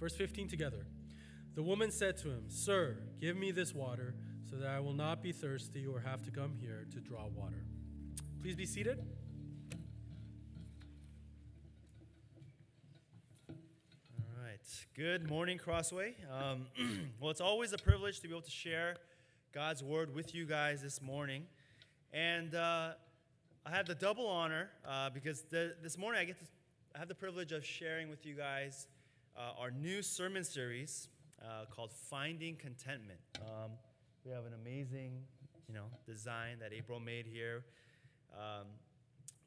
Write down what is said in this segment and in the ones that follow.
Verse 15 together. The woman said to him, Sir, give me this water so that I will not be thirsty or have to come here to draw water. Please be seated. All right. Good morning, Crossway. Um, well, it's always a privilege to be able to share God's word with you guys this morning. And uh, I have the double honor uh, because the, this morning I get to I have the privilege of sharing with you guys uh, our new sermon series uh, called Finding Contentment. Um, we have an amazing, you know, design that April made here. Um,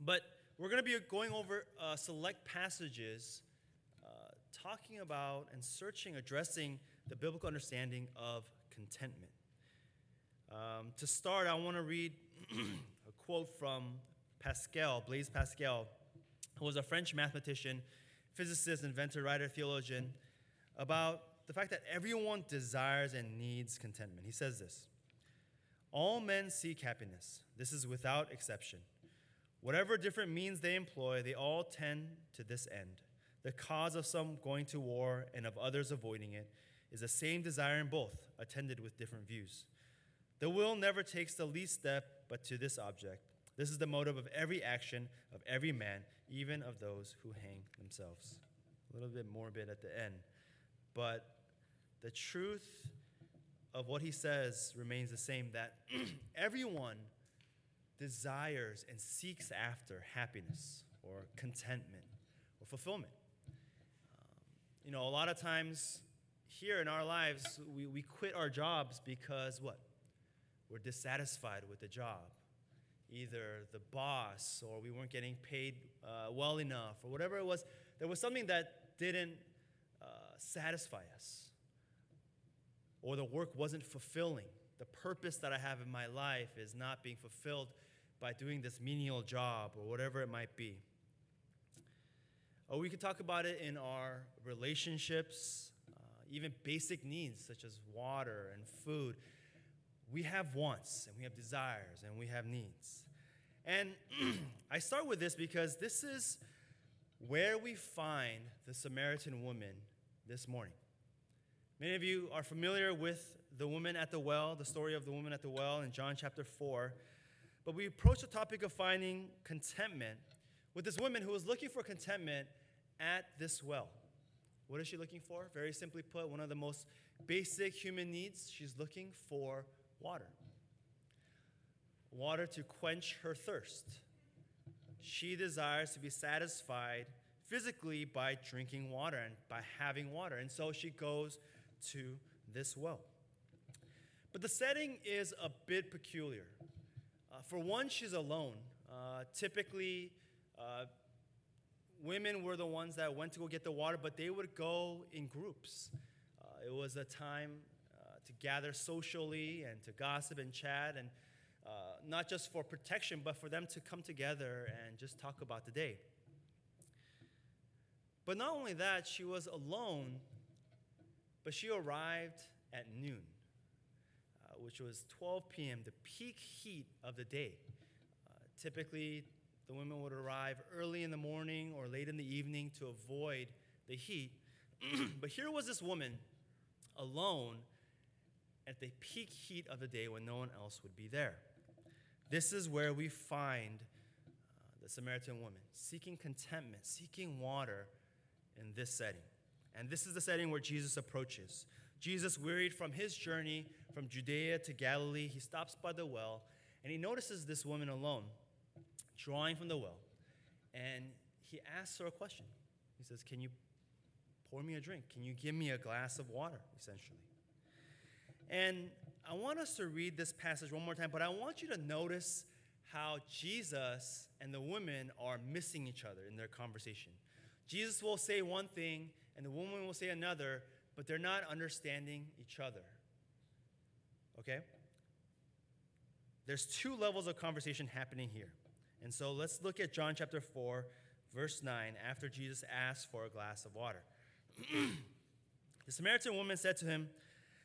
but we're going to be going over uh, select passages uh, talking about and searching, addressing the biblical understanding of contentment. Um, to start, I want to read a quote from Pascal, Blaise Pascal, who was a French mathematician, physicist, inventor, writer, theologian, about the fact that everyone desires and needs contentment. He says this All men seek happiness. This is without exception. Whatever different means they employ, they all tend to this end. The cause of some going to war and of others avoiding it is the same desire in both, attended with different views. The will never takes the least step but to this object. This is the motive of every action of every man, even of those who hang themselves. A little bit morbid at the end. But the truth of what he says remains the same that everyone desires and seeks after happiness or contentment or fulfillment. Um, you know, a lot of times here in our lives, we, we quit our jobs because what? We're dissatisfied with the job. Either the boss or we weren't getting paid uh, well enough or whatever it was. There was something that didn't uh, satisfy us or the work wasn't fulfilling. The purpose that I have in my life is not being fulfilled by doing this menial job or whatever it might be. Or we could talk about it in our relationships, uh, even basic needs such as water and food. We have wants and we have desires and we have needs. And I start with this because this is where we find the Samaritan woman this morning. Many of you are familiar with the woman at the well, the story of the woman at the well in John chapter 4. But we approach the topic of finding contentment with this woman who was looking for contentment at this well. What is she looking for? Very simply put, one of the most basic human needs. She's looking for water. Water to quench her thirst. She desires to be satisfied physically by drinking water and by having water. And so she goes to this well. But the setting is a bit peculiar. Uh, for one, she's alone. Uh, typically, uh, women were the ones that went to go get the water, but they would go in groups. Uh, it was a time to gather socially and to gossip and chat, and uh, not just for protection, but for them to come together and just talk about the day. But not only that, she was alone but she arrived at noon, uh, which was 12 p.m., the peak heat of the day. Uh, typically, the women would arrive early in the morning or late in the evening to avoid the heat. but here was this woman alone at the peak heat of the day when no one else would be there. This is where we find uh, the Samaritan woman seeking contentment, seeking water in this setting. And this is the setting where Jesus approaches. Jesus, wearied from his journey from Judea to Galilee, he stops by the well and he notices this woman alone, drawing from the well. And he asks her a question. He says, Can you pour me a drink? Can you give me a glass of water, essentially? And I want us to read this passage one more time, but I want you to notice how Jesus and the women are missing each other in their conversation. Jesus will say one thing, and the woman will say another, but they're not understanding each other. Okay? There's two levels of conversation happening here. And so let's look at John chapter 4, verse 9, after Jesus asked for a glass of water. the Samaritan woman said to him,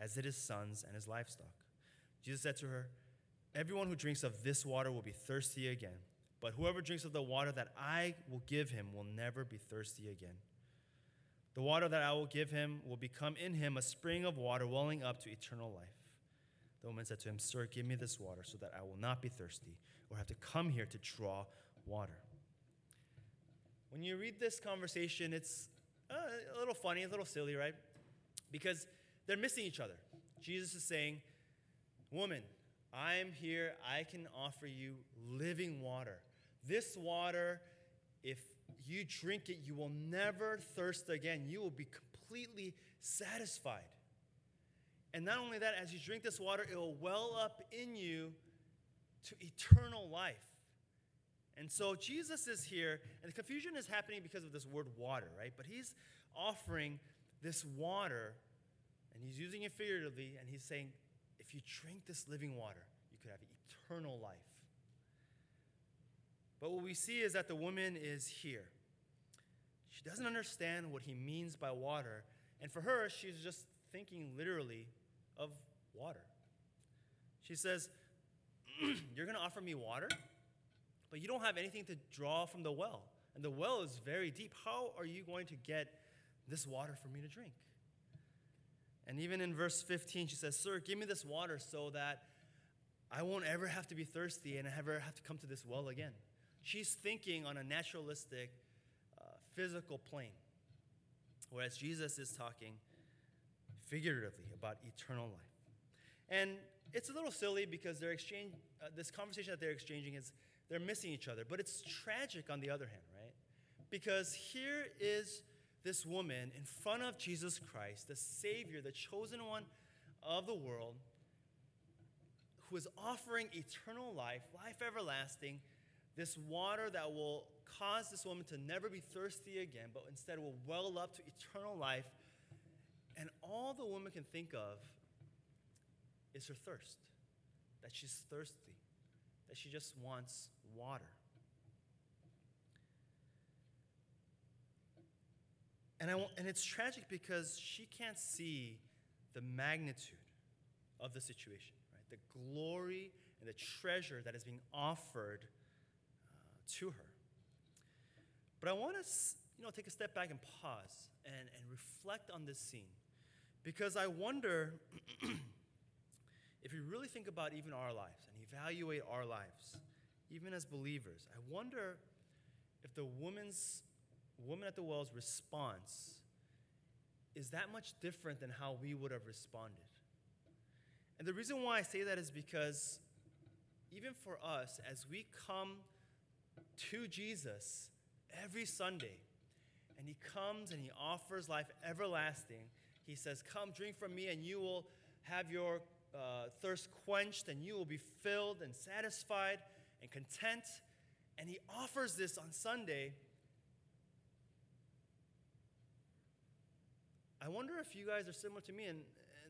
as did his sons and his livestock. Jesus said to her, Everyone who drinks of this water will be thirsty again. But whoever drinks of the water that I will give him will never be thirsty again. The water that I will give him will become in him a spring of water welling up to eternal life. The woman said to him, Sir, give me this water so that I will not be thirsty or have to come here to draw water. When you read this conversation, it's uh, a little funny, a little silly, right? Because they're missing each other. Jesus is saying, Woman, I am here. I can offer you living water. This water, if you drink it, you will never thirst again. You will be completely satisfied. And not only that, as you drink this water, it will well up in you to eternal life. And so Jesus is here, and the confusion is happening because of this word water, right? But he's offering this water, and he's using it figuratively, and he's saying, if you drink this living water, you could have eternal life. But what we see is that the woman is here. She doesn't understand what he means by water. And for her, she's just thinking literally of water. She says, You're going to offer me water, but you don't have anything to draw from the well. And the well is very deep. How are you going to get this water for me to drink? And even in verse 15, she says, Sir, give me this water so that I won't ever have to be thirsty and I ever have to come to this well again. She's thinking on a naturalistic, uh, physical plane, whereas Jesus is talking figuratively about eternal life. And it's a little silly because they're exchange, uh, this conversation that they're exchanging is they're missing each other. But it's tragic on the other hand, right? Because here is this woman in front of Jesus Christ, the Savior, the chosen one of the world, who is offering eternal life, life everlasting, this water that will cause this woman to never be thirsty again, but instead will well up to eternal life. And all the woman can think of is her thirst, that she's thirsty, that she just wants water. And, I, and it's tragic because she can't see the magnitude of the situation, right? The glory and the treasure that is being offered uh, to her. But I want to, you know, take a step back and pause and, and reflect on this scene because I wonder if you really think about even our lives and evaluate our lives, even as believers, I wonder if the woman's woman at the well's response is that much different than how we would have responded. And the reason why I say that is because even for us, as we come to Jesus every Sunday, and he comes and he offers life everlasting, he says, Come, drink from me, and you will have your uh, thirst quenched, and you will be filled and satisfied and content. And he offers this on Sunday I wonder if you guys are similar to me, and,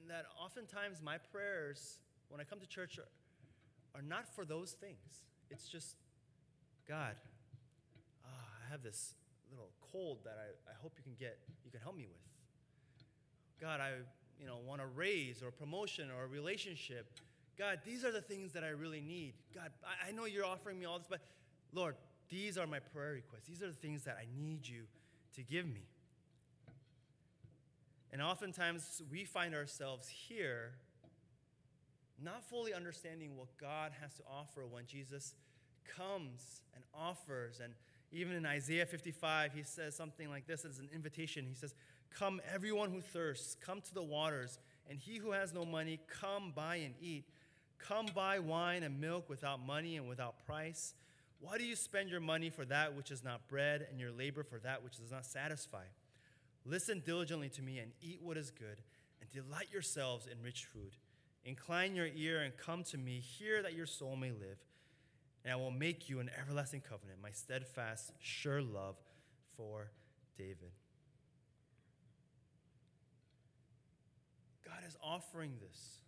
that oftentimes my prayers when I come to church are, are not for those things. It's just, God, oh, I have this little cold that I, I hope you can get, you can help me with. God, I you know, want a raise or a promotion or a relationship. God, these are the things that I really need. God, I, I know you're offering me all this, but Lord, these are my prayer requests. These are the things that I need you to give me. And oftentimes we find ourselves here not fully understanding what God has to offer when Jesus comes and offers. And even in Isaiah 55, he says something like this as an invitation. He says, Come, everyone who thirsts, come to the waters, and he who has no money, come buy and eat. Come buy wine and milk without money and without price. Why do you spend your money for that which is not bread, and your labor for that which does not satisfy? Listen diligently to me and eat what is good, and delight yourselves in rich food. Incline your ear and come to me. Hear that your soul may live, and I will make you an everlasting covenant, my steadfast, sure love for David. God is offering this.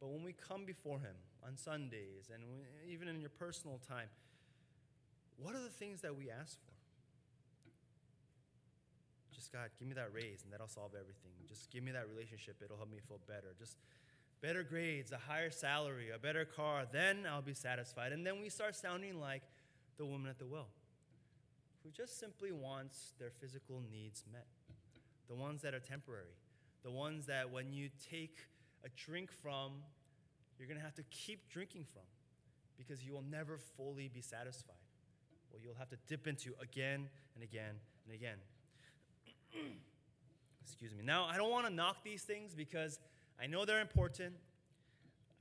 But when we come before Him on Sundays and even in your personal time, what are the things that we ask for? Just God, give me that raise and that'll solve everything. Just give me that relationship, it'll help me feel better. Just better grades, a higher salary, a better car, then I'll be satisfied. And then we start sounding like the woman at the well, who just simply wants their physical needs met, the ones that are temporary, the ones that when you take a drink from, you're going to have to keep drinking from because you will never fully be satisfied. Well, you'll have to dip into again and again and again. Excuse me. Now, I don't want to knock these things because I know they're important.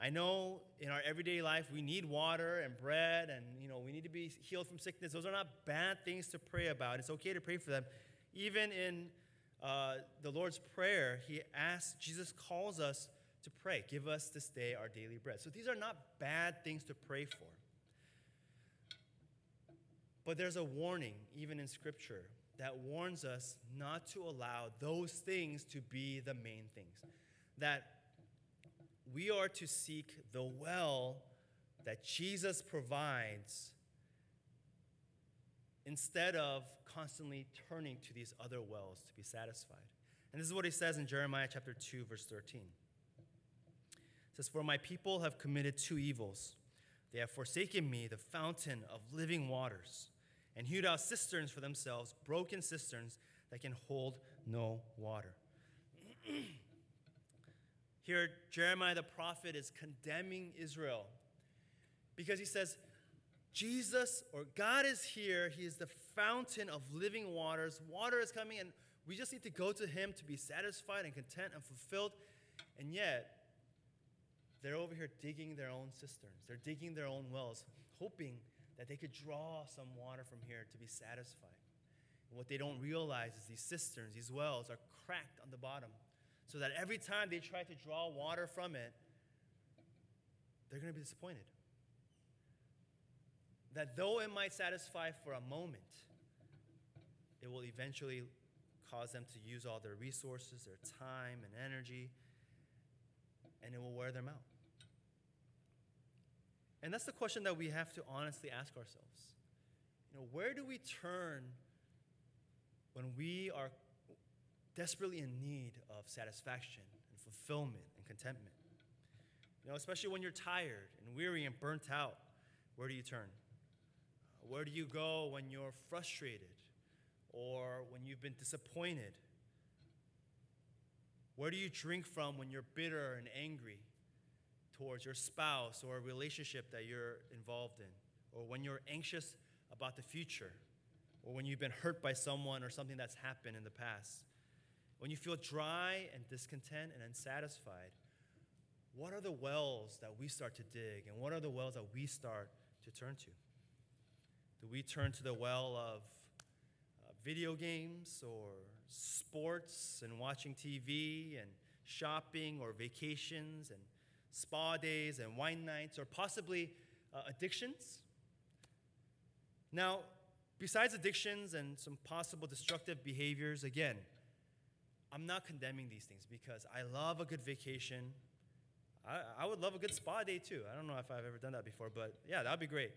I know in our everyday life we need water and bread and you know we need to be healed from sickness. Those are not bad things to pray about. It's okay to pray for them. Even in uh, the Lord's Prayer, He asks, Jesus calls us to pray. Give us this day our daily bread. So these are not bad things to pray for. But there's a warning, even in Scripture, that warns us not to allow those things to be the main things. That we are to seek the well that Jesus provides instead of constantly turning to these other wells to be satisfied. And this is what he says in Jeremiah chapter 2 verse 13. It says for my people have committed two evils. They have forsaken me, the fountain of living waters, and hewed out cisterns for themselves, broken cisterns that can hold no water. Here, Jeremiah the prophet is condemning Israel because he says, Jesus or God is here. He is the fountain of living waters. Water is coming, and we just need to go to Him to be satisfied and content and fulfilled. And yet, they're over here digging their own cisterns, they're digging their own wells, hoping that they could draw some water from here to be satisfied. And what they don't realize is these cisterns, these wells, are cracked on the bottom, so that every time they try to draw water from it, they're going to be disappointed that though it might satisfy for a moment, it will eventually cause them to use all their resources, their time, and energy, and it will wear them out. And that's the question that we have to honestly ask ourselves. You know, where do we turn when we are desperately in need of satisfaction and fulfillment and contentment? You know, especially when you're tired and weary and burnt out, where do you turn? Uh, where do you go when you're frustrated or when you've been disappointed? Where do you drink from when you're bitter and angry towards your spouse or a relationship that you're involved in? Or when you're anxious about the future? Or when you've been hurt by someone or something that's happened in the past? When you feel dry and discontent and unsatisfied, what are the wells that we start to dig and what are the wells that we start to turn to? Do we turn to the well of uh, video games or sports and watching TV and shopping or vacations and spa days and wine nights or possibly uh, addictions? Now, besides addictions and some possible destructive behaviors, again, I'm not condemning these things because I love a good vacation. I, I would love a good spa day too. I don't know if I've ever done that before, but yeah, that would be great.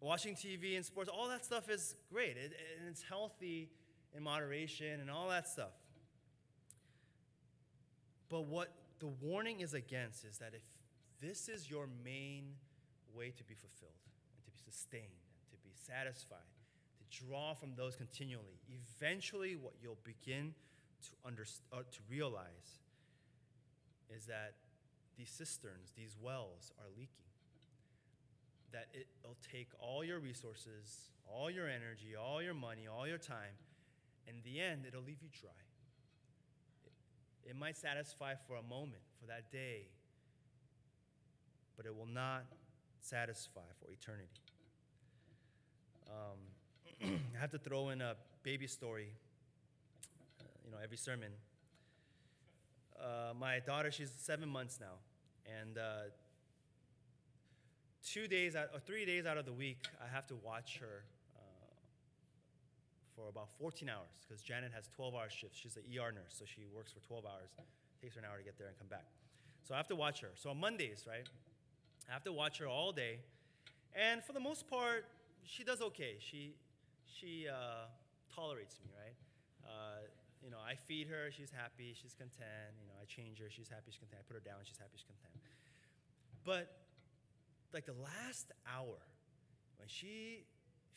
Watching TV and sports, all that stuff is great. It, and it's healthy in moderation and all that stuff. But what the warning is against is that if this is your main way to be fulfilled and to be sustained and to be satisfied, to draw from those continually, eventually what you'll begin to, understand, uh, to realize is that these cisterns, these wells, are leaking that it'll take all your resources, all your energy, all your money, all your time. And in the end, it'll leave you dry. It, might satisfy for a moment, for that day, but it will not satisfy for eternity. Um, I have to throw in a baby story, uh, you know, every sermon. Uh, my daughter, she's seven months now, and uh, two days out, or three days out of the week, I have to watch her for about 14 hours because Janet has 12 hour shifts. She's an ER nurse, so she works for 12 hours. takes her an hour to get there and come back. So I have to watch her. So on Mondays, right? I have to watch her all day. And for the most part, she does okay. She, she uh, tolerates me, right? Uh, you know, I feed her, she's happy, she's content. You know, I change her, she's happy, she's content. I put her down, she's happy, she's content. But like the last hour, when she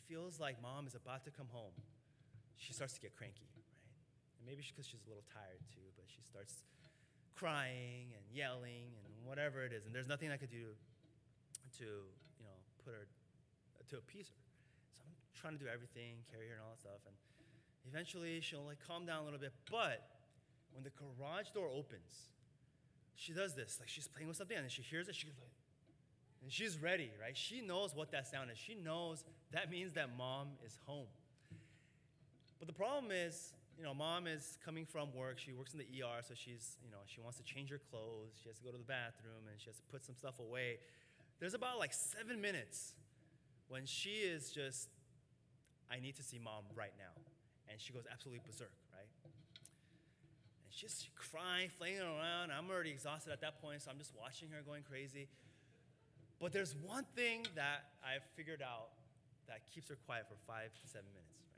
feels like mom is about to come home, she starts to get cranky, right? And maybe because she's a little tired too, but she starts crying and yelling and whatever it is. And there's nothing I could do to, you know, put her, uh, to appease her. So I'm trying to do everything, carry her and all that stuff. And eventually she'll like calm down a little bit. But when the garage door opens, she does this. Like she's playing with something and she hears it. She's like, and she's ready, right? She knows what that sound is. She knows that means that mom is home. But the problem is, you know, mom is coming from work. She works in the ER, so she's, you know, she wants to change her clothes. She has to go to the bathroom and she has to put some stuff away. There's about like seven minutes when she is just, I need to see mom right now. And she goes absolutely berserk, right? And she's crying, flailing around. I'm already exhausted at that point, so I'm just watching her going crazy. But there's one thing that I've figured out that keeps her quiet for five to seven minutes,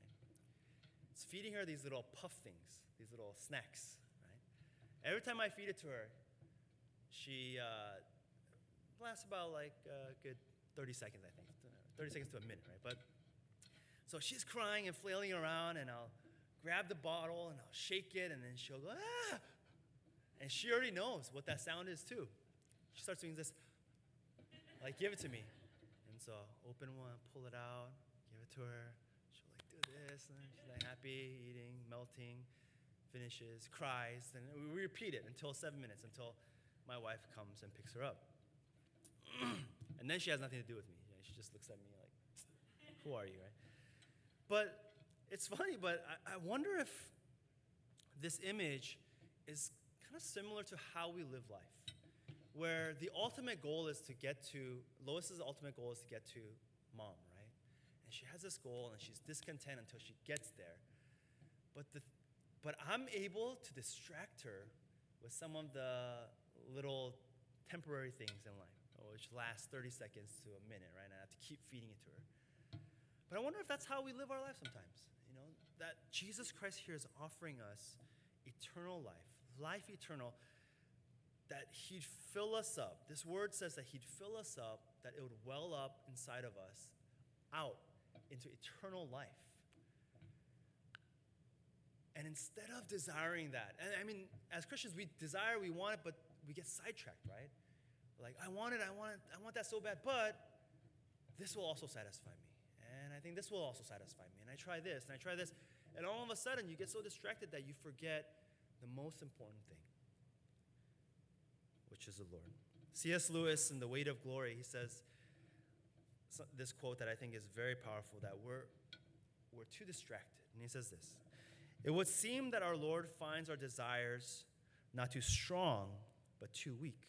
It's feeding her these little puff things, these little snacks, right? Every time I feed it to her, she uh, lasts about like a good 30 seconds, I think. 30 seconds to a minute, right? But so she's crying and flailing around, and I'll grab the bottle and I'll shake it, and then she'll go, ah! And she already knows what that sound is too. She starts doing this, like, give it to me. And so I'll open one, pull it out, give it to her. This, and she's like happy, eating, melting, finishes, cries, and we repeat it until seven minutes, until my wife comes and picks her up. and then she has nothing to do with me. She just looks at me like, who are you, right? But it's funny, but I, I wonder if this image is kind of similar to how we live life, where the ultimate goal is to get to, Lois's ultimate goal is to get to mom? And she has this goal and she's discontent until she gets there. But, the, but I'm able to distract her with some of the little temporary things in life, uh, which last 30 seconds to a minute, right? And I have to keep feeding it to her. But I wonder if that's how we live our life sometimes. You know, that Jesus Christ here is offering us eternal life, life eternal, that He'd fill us up. This word says that He'd fill us up, that it would well up inside of us, out into eternal life. And instead of desiring that, and I mean, as Christians, we desire, we want it, but we get sidetracked, right? Like, I want it, I want it, I want that so bad, but this will also satisfy me and I think this will also satisfy me. And I try this, and I try this. And all of a sudden, you get so distracted that you forget the most important thing, which is the Lord. C.S. Lewis in The Weight of Glory, he says this quote that I think is very powerful that we're, we're too distracted. And he says this It would seem that our Lord finds our desires not too strong, but too weak.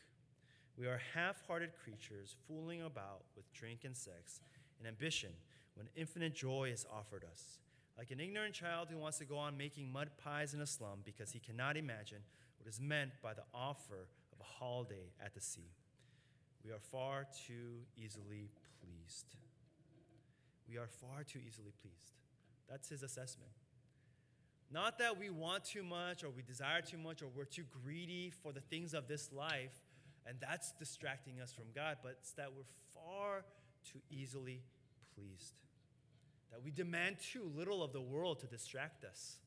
We are half hearted creatures fooling about with drink and sex and ambition when infinite joy is offered us. Like an ignorant child who wants to go on making mud pies in a slum because he cannot imagine what is meant by the offer of a holiday at the sea. We are far too easily pleased. We are far too easily pleased. That's his assessment. Not that we want too much or we desire too much or we're too greedy for the things of this life and that's distracting us from God, but it's that we're far too easily pleased. That we demand too little of the world to distract us.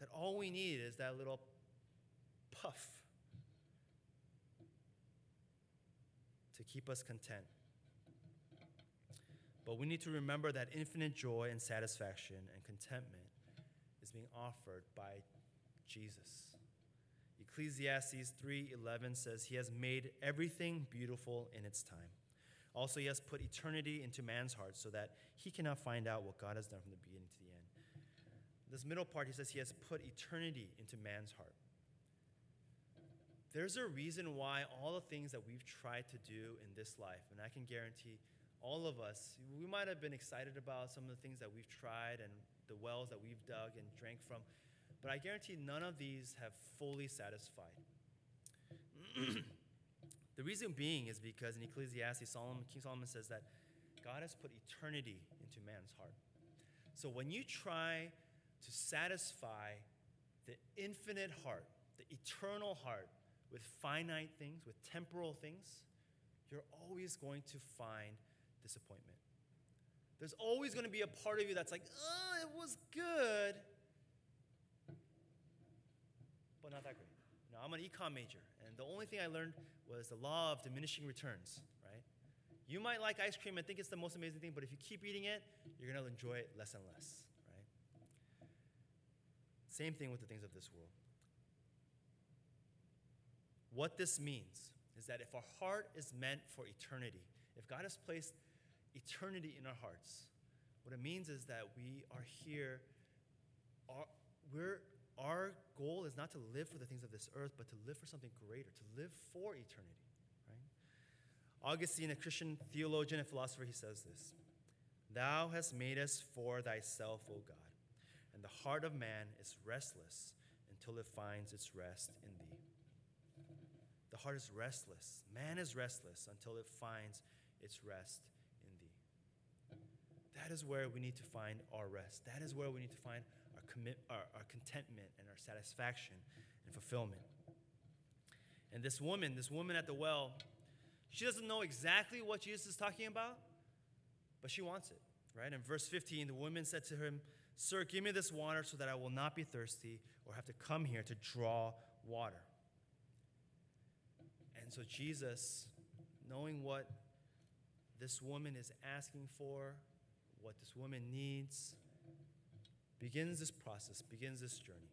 That all we need is that little puff to keep us content. But we need to remember that infinite joy and satisfaction and contentment is being offered by Jesus. Ecclesiastes 3:11 says he has made everything beautiful in its time. Also, he has put eternity into man's heart so that he cannot find out what God has done from the beginning to the end. This middle part, he says he has put eternity into man's heart. There's a reason why all the things that we've tried to do in this life, and I can guarantee all of us, we might have been excited about some of the things that we've tried and the wells that we've dug and drank from. But I guarantee none of these have fully satisfied. the reason being is because in Ecclesiastes, Solomon, King Solomon says that God has put eternity into man's heart. So when you try to satisfy the infinite heart, the eternal heart, with finite things, with temporal things, you're always going to find disappointment. There's always going to be a part of you that's like, oh, it was good, but not that great. You I'm an econ major, and the only thing I learned was the law of diminishing returns, right? You might like ice cream and think it's the most amazing thing, but if you keep eating it, you're going to enjoy it less and less, right? Same thing with the things of this world. What this means is that if our heart is meant for eternity, if God has placed eternity in our hearts, what it means is that we are here, our, we're, our goal is not to live for the things of this earth, but to live for something greater, to live for eternity, right? Augustine, a Christian theologian and philosopher, he says this Thou hast made us for thyself, O God, and the heart of man is restless until it finds its rest in thee. The heart is restless. Man is restless until it finds its rest. That is where we need to find our rest. That is where we need to find our, commit, our, our contentment and our satisfaction and fulfillment. And this woman, this woman at the well, she doesn't know exactly what Jesus is talking about, but she wants it, right? In verse 15, the woman said to him, Sir, give me this water so that I will not be thirsty or have to come here to draw water. And so Jesus, knowing what this woman is asking for, what this woman needs, begins this process, begins this journey.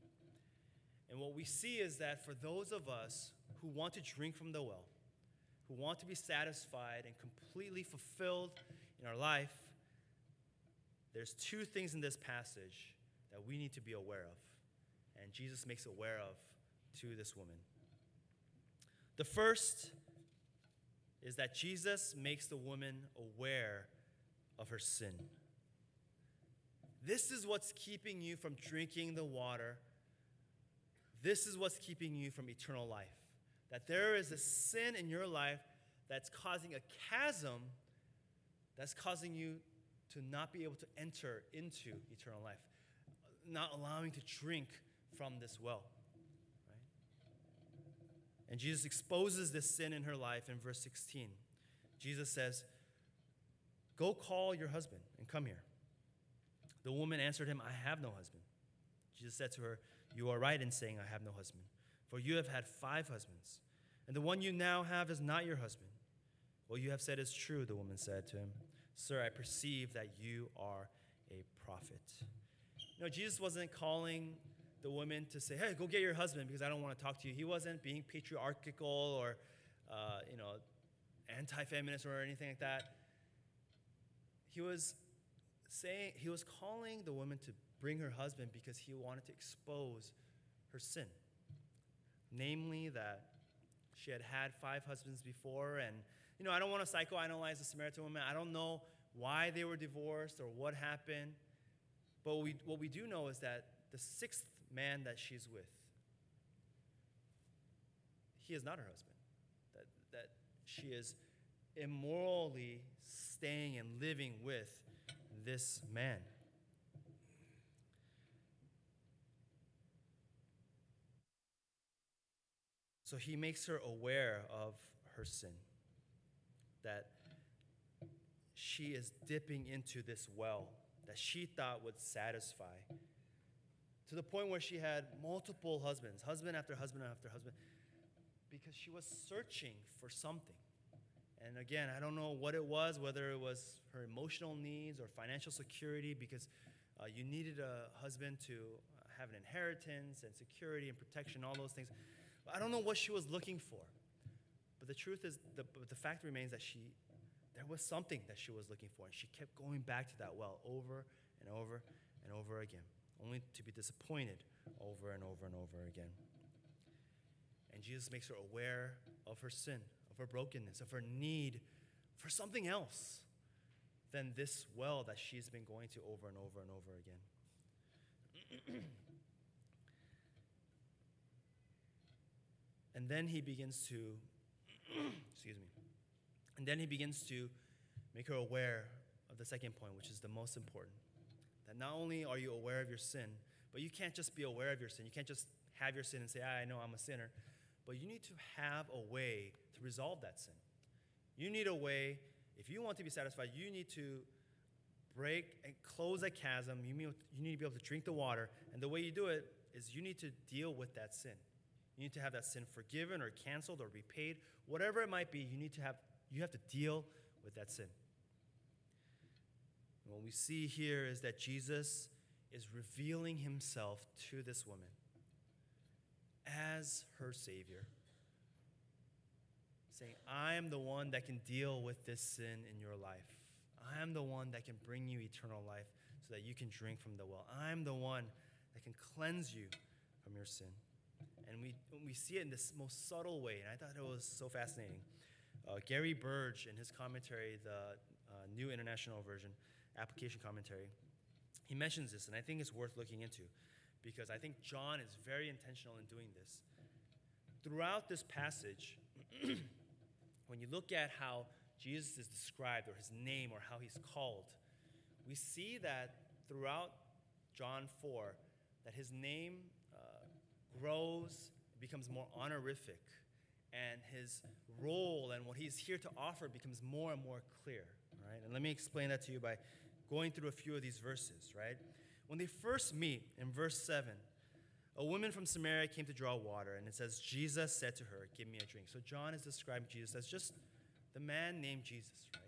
And what we see is that for those of us who want to drink from the well, who want to be satisfied and completely fulfilled in our life, there's two things in this passage that we need to be aware of. And Jesus makes aware of to this woman. The first is that Jesus makes the woman aware of her sin. This is what's keeping you from drinking the water. This is what's keeping you from eternal life. That there is a sin in your life that's causing a chasm that's causing you to not be able to enter into eternal life, not allowing to drink from this well. And Jesus exposes this sin in her life in verse 16. Jesus says, Go call your husband and come here. The woman answered him, I have no husband. Jesus said to her, You are right in saying, I have no husband, for you have had five husbands, and the one you now have is not your husband. What you have said is true, the woman said to him. Sir, I perceive that you are a prophet. You know, Jesus wasn't calling the woman to say, hey, go get your husband because I don't want to talk to you. He wasn't being patriarchal or, uh, you know, anti-feminist or anything like that. He was saying, he was calling the woman to bring her husband because he wanted to expose her sin. Namely, that she had had five husbands before. And, you know, I don't want to psychoanalyze the Samaritan woman. I don't know why they were divorced or what happened. But we, what we do know is that the sixth man that she's with, he is not her husband. That, that she is immorally staying and living with this man. So he makes her aware of her sin, that she is dipping into this well that she thought would satisfy to the point where she had multiple husbands, husband after husband after husband, because she was searching for something. And again, I don't know what it was, whether it was her emotional needs or financial security, because uh, you needed a husband to have an inheritance and security and protection, all those things. But I don't know what she was looking for. But the truth is, the, the fact remains that she, there was something that she was looking for, and she kept going back to that well over and over and over again only to be disappointed over and over and over again. And Jesus makes her aware of her sin, of her brokenness, of her need for something else than this well that she's been going to over and over and over again. and then he begins to, excuse me, and then he begins to make her aware of the second point, which is the most important. That not only are you aware of your sin, but you can't just be aware of your sin. You can't just have your sin and say, ah, I know I'm a sinner. But you need to have a way to resolve that sin. You need a way, if you want to be satisfied, you need to break and close a chasm. You need, to be able to drink the water. And the way you do it is you need to deal with that sin. You need to have that sin forgiven or canceled or repaid. Whatever it might be, you need to have you have to deal with that sin. And what we see here is that Jesus is revealing himself to this woman as her Savior, saying, I am the one that can deal with this sin in your life. I am the one that can bring you eternal life so that you can drink from the well. I'm the one that can cleanse you from your sin. And we, we see it in this most subtle way, and I thought it was so fascinating. Uh, Gary Burge, in his commentary, the uh, New International Version, application commentary, he mentions this, and I think it's worth looking into because I think John is very intentional in doing this. Throughout this passage, when you look at how Jesus is described or his name or how he's called, we see that throughout John 4 that his name uh, grows, becomes more honorific, and his role and what he's here to offer becomes more and more clear, right? And let me explain that to you by going through a few of these verses, right? When they first meet in verse 7, a woman from Samaria came to draw water, and it says, Jesus said to her, Give me a drink. So John is describing Jesus as just the man named Jesus, right?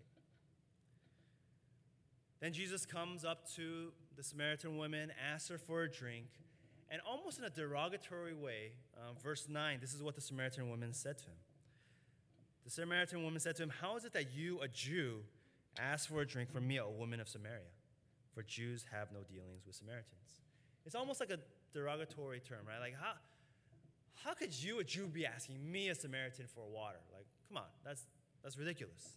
Then Jesus comes up to the Samaritan woman, asks her for a drink, and almost in a derogatory way, um, verse 9, this is what the Samaritan woman said to him. The Samaritan woman said to him, How is it that you, a Jew, ask for a drink from me, a woman of Samaria? For Jews have no dealings with Samaritans. It's almost like a derogatory term, right? Like, how, how could you, a Jew, be asking me, a Samaritan, for water? Like, come on, that's, that's ridiculous.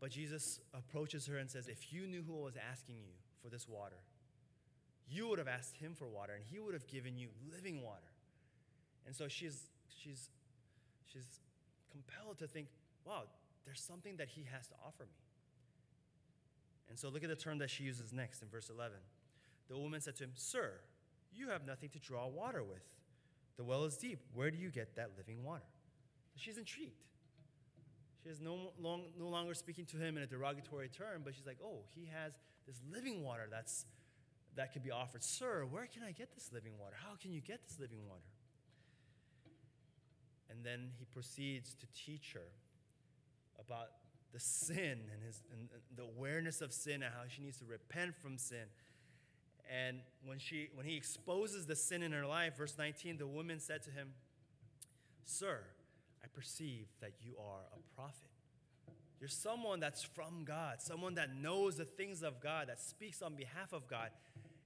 But Jesus approaches her and says, If you knew who was asking you for this water, you would have asked him for water, and he would have given you living water. And so she's, she's, she's compelled to think, wow, there's something that he has to offer me. And so look at the term that she uses next in verse 11. The woman said to him, Sir, you have nothing to draw water with. The well is deep. Where do you get that living water? She's intrigued. She is no, long, no longer speaking to him in a derogatory term, but she's like, oh, he has this living water that's, that can be offered. Sir, where can I get this living water? How can you get this living water? And then he proceeds to teach her about the sin and, his, and the awareness of sin and how she needs to repent from sin. And when, she, when he exposes the sin in her life, verse 19, the woman said to him, Sir, I perceive that you are a prophet. You're someone that's from God, someone that knows the things of God, that speaks on behalf of God.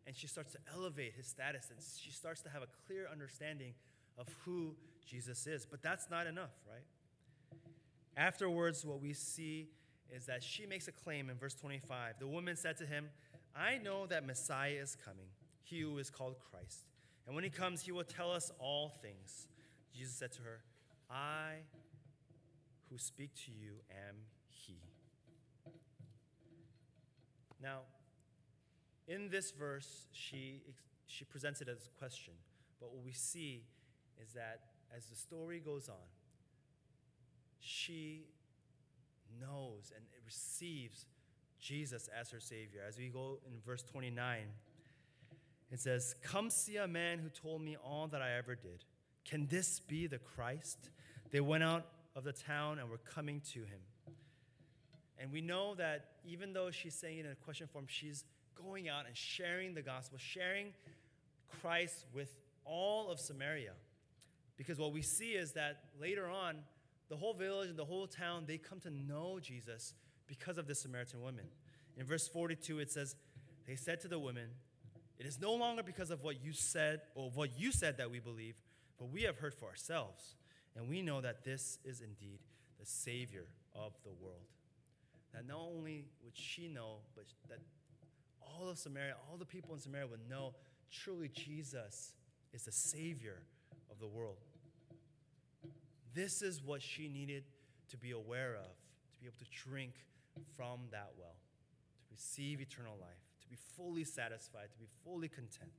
And she starts to elevate his status and she starts to have a clear understanding of who Jesus is. But that's not enough, right? Afterwards, what we see is that she makes a claim in verse 25. The woman said to him, I know that Messiah is coming, he who is called Christ. And when he comes, he will tell us all things. Jesus said to her, I who speak to you am he. Now, in this verse, she, she presents it as a question. But what we see is that as the story goes on, she knows and receives Jesus as her Savior. As we go in verse 29, it says, Come see a man who told me all that I ever did. Can this be the Christ? They went out of the town and were coming to him. And we know that even though she's saying it in a question form, she's going out and sharing the gospel, sharing Christ with all of Samaria. Because what we see is that later on, the whole village and the whole town, they come to know Jesus because of this Samaritan woman. In verse 42, it says, They said to the women, It is no longer because of what you said or what you said that we believe, but we have heard for ourselves, and we know that this is indeed the Savior of the world. That not only would she know, but that all of Samaria, all the people in Samaria would know truly Jesus is the Savior of the world. This is what she needed to be aware of, to be able to drink from that well, to receive eternal life, to be fully satisfied, to be fully content.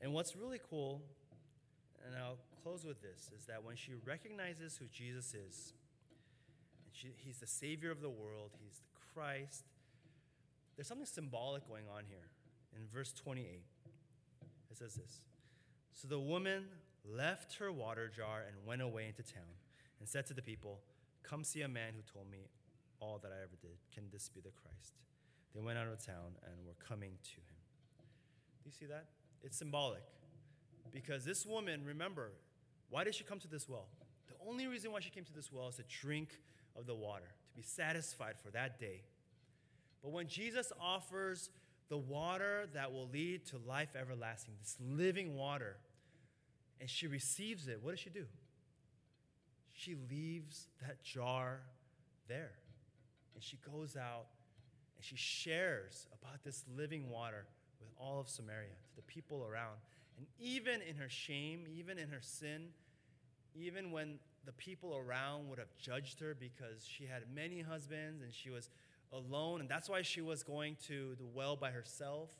And what's really cool, and I'll close with this, is that when she recognizes who Jesus is, and she, he's the Savior of the world, he's the Christ, there's something symbolic going on here. In verse 28, it says this So the woman left her water jar and went away into town and said to the people, Come see a man who told me all that I ever did. Can this be the Christ? They went out of town and were coming to him. Do you see that? It's symbolic. Because this woman, remember, why did she come to this well? The only reason why she came to this well is to drink of the water, to be satisfied for that day. But when Jesus offers the water that will lead to life everlasting, this living water, and she receives it, what does she do? She leaves that jar there. And she goes out and she shares about this living water with all of Samaria, to the people around. And even in her shame, even in her sin, even when the people around would have judged her because she had many husbands and she was alone, and that's why she was going to the well by herself,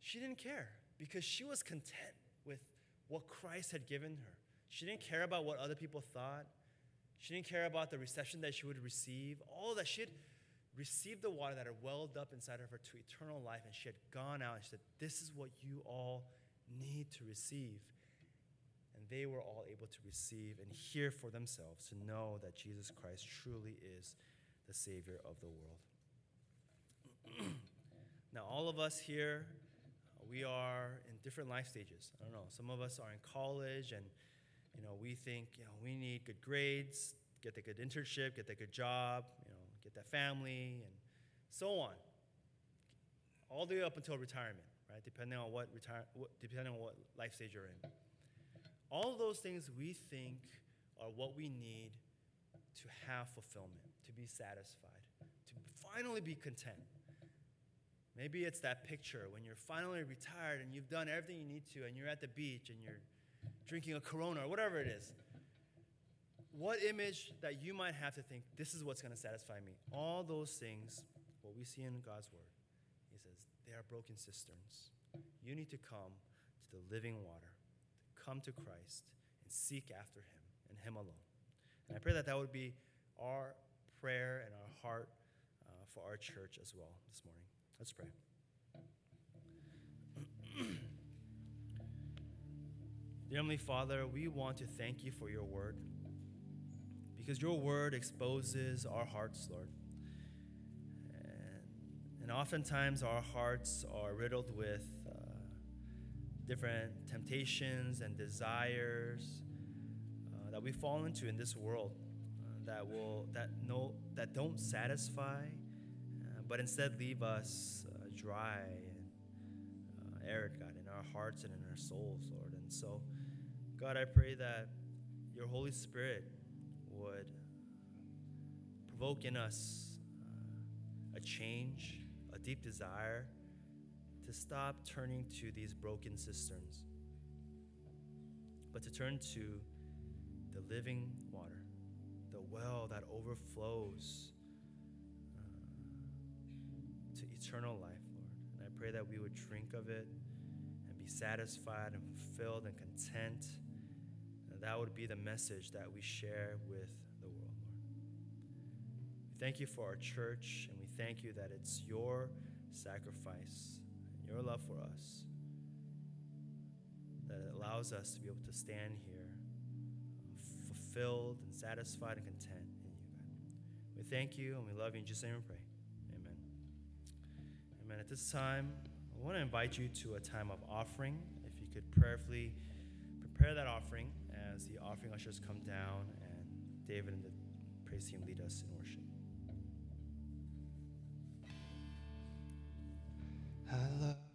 she didn't care because she was content what Christ had given her. She didn't care about what other people thought. She didn't care about the reception that she would receive. All that she had received the water that had welled up inside of her to eternal life, and she had gone out and she said, This is what you all need to receive. And they were all able to receive and hear for themselves to know that Jesus Christ truly is the Savior of the world. now, all of us here, we are in different life stages. I don't know. Some of us are in college, and you know, we think you know we need good grades, get the good internship, get the good job, you know, get that family, and so on. All the way up until retirement, right? Depending on what retire, depending on what life stage you're in. All of those things we think are what we need to have fulfillment to be satisfied, to finally be content. Maybe it's that picture when you're finally retired and you've done everything you need to, and you're at the beach and you're drinking a Corona or whatever it is. What image that you might have to think, this is what's going to satisfy me? All those things, what we see in God's word, He says, they are broken cisterns. You need to come to the living water, come to Christ and seek after Him and Him alone. And I pray that that would be our prayer and our heart uh, for our church as well this morning. Let's pray. Dear Heavenly Father, we want to thank you for your word because your word exposes our hearts, Lord. And, oftentimes our hearts are riddled with uh, different temptations and desires uh, that we fall into in this world that will that no that don't satisfy, uh, but instead leave us uh, dry and uh, arid, God, in our hearts and in our souls, Lord. And so, God, I pray that your Holy Spirit would provoke in us uh, a change, a deep desire to stop turning to these broken cisterns, but to turn to the living water the well that overflows eternal life, Lord. And I pray that we would drink of it and be satisfied and fulfilled and content. And that would be the message that we share with the world, Lord. We thank you for our church, and we thank you that it's your sacrifice and your love for us that allows us to be able to stand here fulfilled and satisfied and content in you, God. We thank you and we love you. In Jesus' name we pray. Amen. At this time, I want to invite you to a time of offering. If you could prayerfully prepare that offering as the offering ushers come down and David and the praise team lead us in worship. I love